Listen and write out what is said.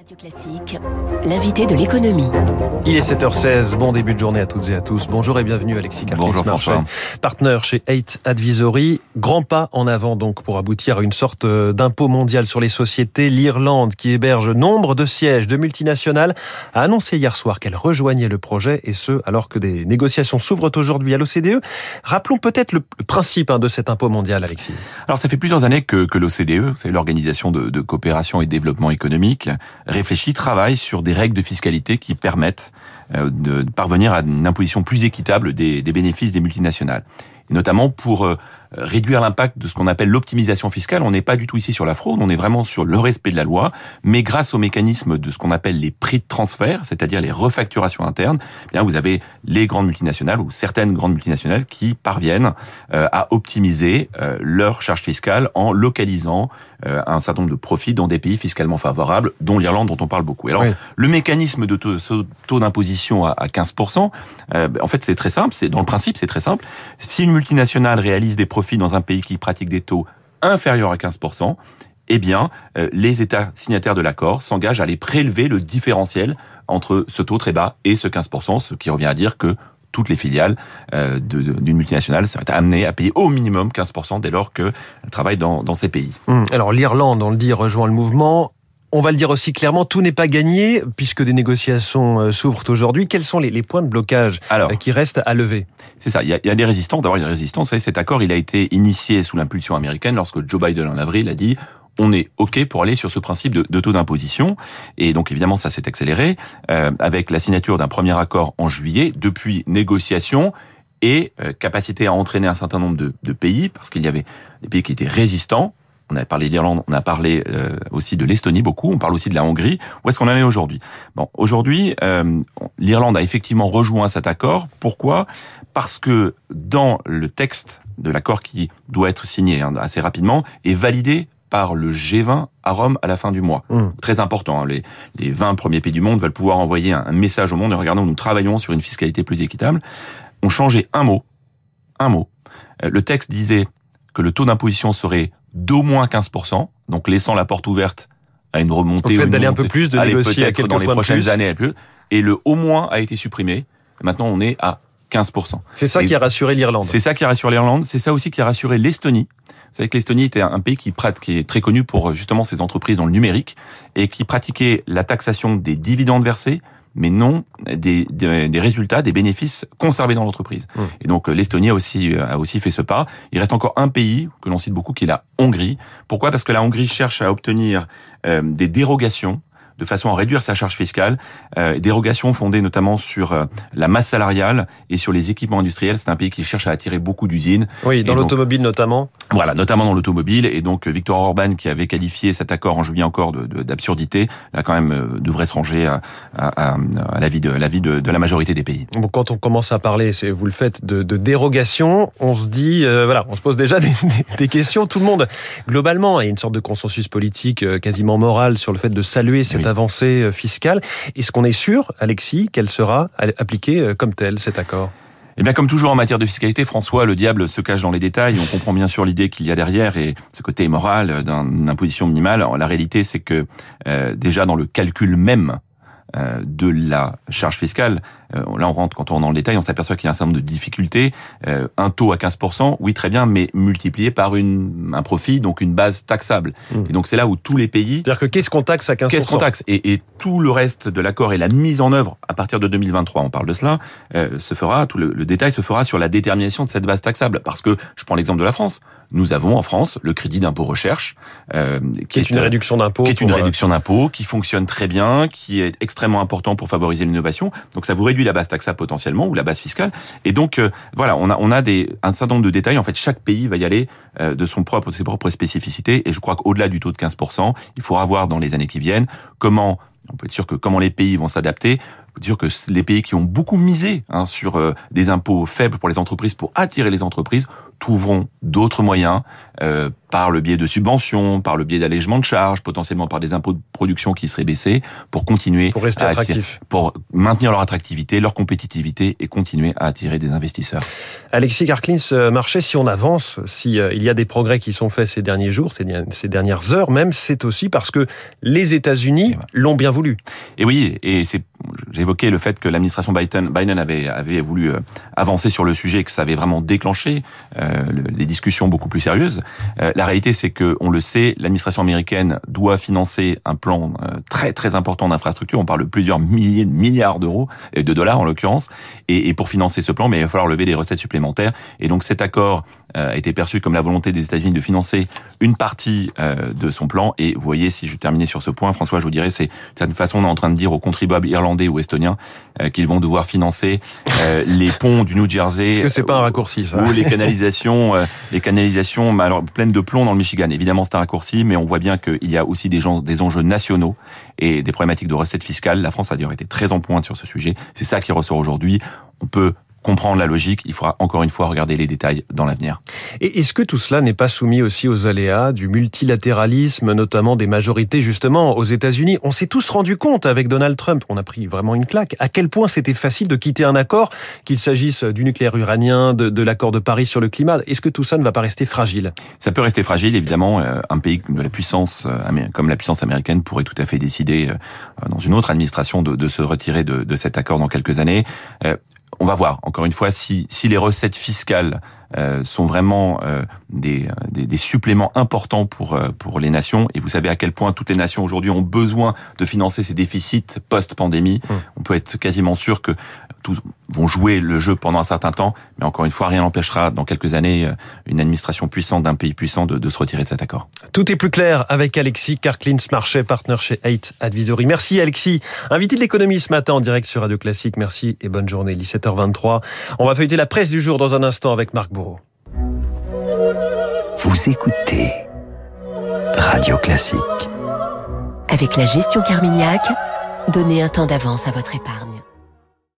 Radio Classique, l'invité de l'économie. Il est 7h16, bon début de journée à toutes et à tous. Bonjour et bienvenue Alexis Bonjour François. Partenaire chez 8 Advisory. Grand pas en avant donc pour aboutir à une sorte euh, d'impôt mondial sur les sociétés. L'Irlande, qui héberge nombre de sièges de multinationales, a annoncé hier soir qu'elle rejoignait le projet et ce alors que des négociations s'ouvrent aujourd'hui à l'OCDE. Rappelons peut-être le principe hein, de cet impôt mondial Alexis. Alors ça fait plusieurs années que, que l'OCDE, c'est l'organisation de, de coopération et développement économique, réfléchit, travaille sur des règles de fiscalité qui permettent euh, de parvenir à une imposition plus équitable des, des bénéfices des multinationales. Et notamment pour euh, réduire l'impact de ce qu'on appelle l'optimisation fiscale. On n'est pas du tout ici sur la fraude, on est vraiment sur le respect de la loi, mais grâce au mécanisme de ce qu'on appelle les prix de transfert, c'est-à-dire les refacturations internes, eh bien vous avez les grandes multinationales ou certaines grandes multinationales qui parviennent euh, à optimiser leur charge fiscale en localisant un certain nombre de profits dans des pays fiscalement favorables, dont l'Irlande dont on parle beaucoup. Alors oui. le mécanisme de taux, taux d'imposition à 15%, euh, en fait c'est très simple, c'est dans le principe c'est très simple. Si une multinationale réalise des profits dans un pays qui pratique des taux inférieurs à 15%, eh bien, euh, les États signataires de l'accord s'engagent à aller prélever le différentiel entre ce taux très bas et ce 15%, ce qui revient à dire que toutes les filiales euh, d'une multinationale seraient amenées à payer au minimum 15% dès lors qu'elles travaillent dans, ces pays. Mmh. Alors l'Irlande, on le dit, rejoint le mouvement. On va le dire aussi clairement, tout n'est pas gagné puisque des négociations s'ouvrent aujourd'hui. Quels sont les, les, points de blocage Alors, qui restent à lever? C'est ça, il y, a, il y, a, des résistants. D'abord, il y a des résistants. Vous savez, cet accord, il a été initié sous l'impulsion américaine lorsque Joe Biden en avril a dit on est OK pour aller sur ce principe de, de taux d'imposition. Et donc, évidemment, ça s'est accéléré euh, avec la signature d'un premier accord en juillet. Depuis, négociation et euh, capacité à entraîner un certain nombre de, de pays, parce qu'il y avait des pays qui étaient résistants. On a parlé d'Irlande, on a parlé euh, aussi de l'Estonie beaucoup, on parle aussi de la Hongrie. Où est-ce qu'on en est aujourd'hui? Bon, aujourd'hui, euh, l'Irlande a effectivement rejoint cet accord. Pourquoi? Parce que dans le texte de l'accord qui doit être signé hein, assez rapidement est validé par le G20 à Rome à la fin du mois. Mmh. Très important. Hein. Les, les 20 premiers pays du monde veulent pouvoir envoyer un, un message au monde. Et regardons, nous travaillons sur une fiscalité plus équitable. On changeait un mot. Un mot. Euh, le texte disait que le taux d'imposition serait d'au moins 15%, donc laissant la porte ouverte à une remontée. Au fait d'aller un peu plus, de négocier à quelques dans les prochaines plus. années. Et le au moins a été supprimé. Maintenant, on est à 15%. C'est ça qui a rassuré l'Irlande. C'est ça qui a rassuré l'Irlande. C'est ça aussi qui a rassuré l'Estonie. Vous savez que l'Estonie était un pays qui, qui est très connu pour justement ses entreprises dans le numérique et qui pratiquait la taxation des dividendes versés, mais non des, des, des, résultats, des bénéfices conservés dans l'entreprise. Mmh. Et donc l'Estonie a aussi a aussi fait ce pas. Il reste encore un pays que l'on cite beaucoup, qui est la Hongrie. Pourquoi? Parce que la Hongrie cherche à obtenir euh, des dérogations de façon à réduire sa charge fiscale. Euh, dérogations fondées notamment sur euh, la masse salariale et sur les équipements industriels. C'est un pays qui cherche à attirer beaucoup d'usines. Oui, dans l'automobile notamment. Voilà, notamment dans l'automobile. Et donc Victor Orban, qui avait qualifié cet accord en juillet encore d'absurdité, là quand même euh, devrait se ranger à, à, à l'avis de, l'avis de, de la majorité des pays. Bon, quand on commence à parler, vous le faites, de, de dérogation, on se dit, euh, voilà, on se pose déjà des, des, des, questions. Tout le monde, globalement, il y a une sorte de consensus politique euh, quasiment moral sur le fait de saluer cette oui. avancée euh, fiscale. Est-ce qu'on est sûr, Alexis, qu'elle sera appliquée comme telle, cet accord? Eh bien, comme toujours en matière de fiscalité, François, le diable se cache dans les détails. On comprend bien sûr l'idée qu'il y a derrière et ce côté moral d'une imposition minimale. la réalité, c'est que euh, déjà dans le calcul même euh, de la charge fiscale. Euh, là, on rentre, quand on rentre dans le détail, on s'aperçoit qu'il y a un certain nombre de difficultés. Euh, un taux à 15%, oui, très bien, mais multiplié par une, un profit, donc une base taxable. Mmh. Et donc, c'est là où tous les pays... C'est-à-dire que qu'est-ce qu'on taxe à 15% Qu'est-ce qu'on taxe et, et, tout le reste de l'accord et la mise en œuvre, à partir de 2023, on parle de cela, euh, se fera, tout le, le détail se fera sur la détermination de cette base taxable. Parce que, je prends l'exemple de la France, nous avons en France le crédit d'impôt recherche, euh, qui, qui, est, une réduction d'impôt, qui est une réduction d'impôt, qui fonctionne très bien, qui est extrêmement important pour favoriser l'innovation. Donc ça vous réduit la base taxable potentiellement ou la base fiscale. Et donc euh, voilà, on a on a des un certain nombre de détails. En fait, chaque pays va y aller euh, de son propre de ses propres spécificités. Et je crois qu'au-delà du taux de 15%, il faudra voir dans les années qui viennent comment on peut être sûr que comment les pays vont s'adapter dire que les pays qui ont beaucoup misé hein, sur euh, des impôts faibles pour les entreprises, pour attirer les entreprises, trouveront d'autres moyens euh, par le biais de subventions, par le biais d'allègements de charges, potentiellement par des impôts de production qui seraient baissés, pour continuer pour rester attractif, pour maintenir leur attractivité, leur compétitivité et continuer à attirer des investisseurs. Alexis Karklins, euh, Marché, si on avance, si euh, il y a des progrès qui sont faits ces derniers jours, ces, dernières heures même, c'est aussi parce que les États-Unis l'ont bien voulu. Et oui, et c'est j'évoquais le fait que l'administration Biden, Biden avait, avait voulu avancer sur le sujet, que ça avait vraiment déclenché euh, les discussions beaucoup plus sérieuses. Euh, la réalité, c'est que, on le sait, l'administration américaine doit financer un plan euh, très très important d'infrastructure. On parle de plusieurs milliers de milliards d'euros et de dollars en l'occurrence. Et, et, pour financer ce plan, mais il va falloir lever des recettes supplémentaires. Et donc cet accord a été perçu comme la volonté des États-Unis de financer une partie de son plan. Et vous voyez, si je terminais sur ce point, François, je vous dirais, c'est de cette façon, on est en train de dire aux contribuables irlandais ou estoniens qu'ils vont devoir financer les ponts du New Jersey. Est-ce que c'est pas un raccourci ça Ou les canalisations, les canalisations alors, pleines de plomb dans le Michigan. Évidemment, c'est un raccourci, mais on voit bien qu'il y a aussi des, des enjeux nationaux et des problématiques de recettes fiscales. La France a d'ailleurs été très en pointe sur ce sujet. C'est ça qui ressort aujourd'hui. On peut comprendre la logique, il faudra encore une fois regarder les détails dans l'avenir. Et est-ce que tout cela n'est pas soumis aussi aux aléas du multilatéralisme, notamment des majorités justement aux États-Unis? On s'est tous rendu compte avec Donald Trump, on a pris vraiment une claque, à quel point c'était facile de quitter un accord, qu'il s'agisse du nucléaire iranien, de, l'accord de Paris sur le climat. Est-ce que tout ça ne va pas rester fragile? Ça peut rester fragile, évidemment. Euh, un pays de la puissance, euh, comme la puissance américaine pourrait tout à fait décider euh, dans une autre administration de, se retirer de, de, cet accord dans quelques années on va voir, encore une fois, si, si les recettes fiscales euh, sont vraiment euh, des, des, des, suppléments importants pour, euh, pour les nations. Et vous savez à quel point toutes les nations aujourd'hui ont besoin de financer ces déficits post-pandémie. Hum. On peut être quasiment sûr que tous vont jouer le jeu pendant un certain temps, mais encore une fois, rien n'empêchera dans quelques années une administration puissante d'un pays puissant de, de, se retirer de cet accord. Tout est plus clair avec Alexis Karklins, marché partner chez 8 Advisory. Merci Alexis, invité de l'économie ce matin en direct sur Radio Classique. Merci et bonne journée. 17h23. On va feuilleter la presse du jour dans un instant avec Marc Bourreau. Vous écoutez Radio Classique. Avec la gestion Carmignac, donnez un temps d'avance à votre épargne.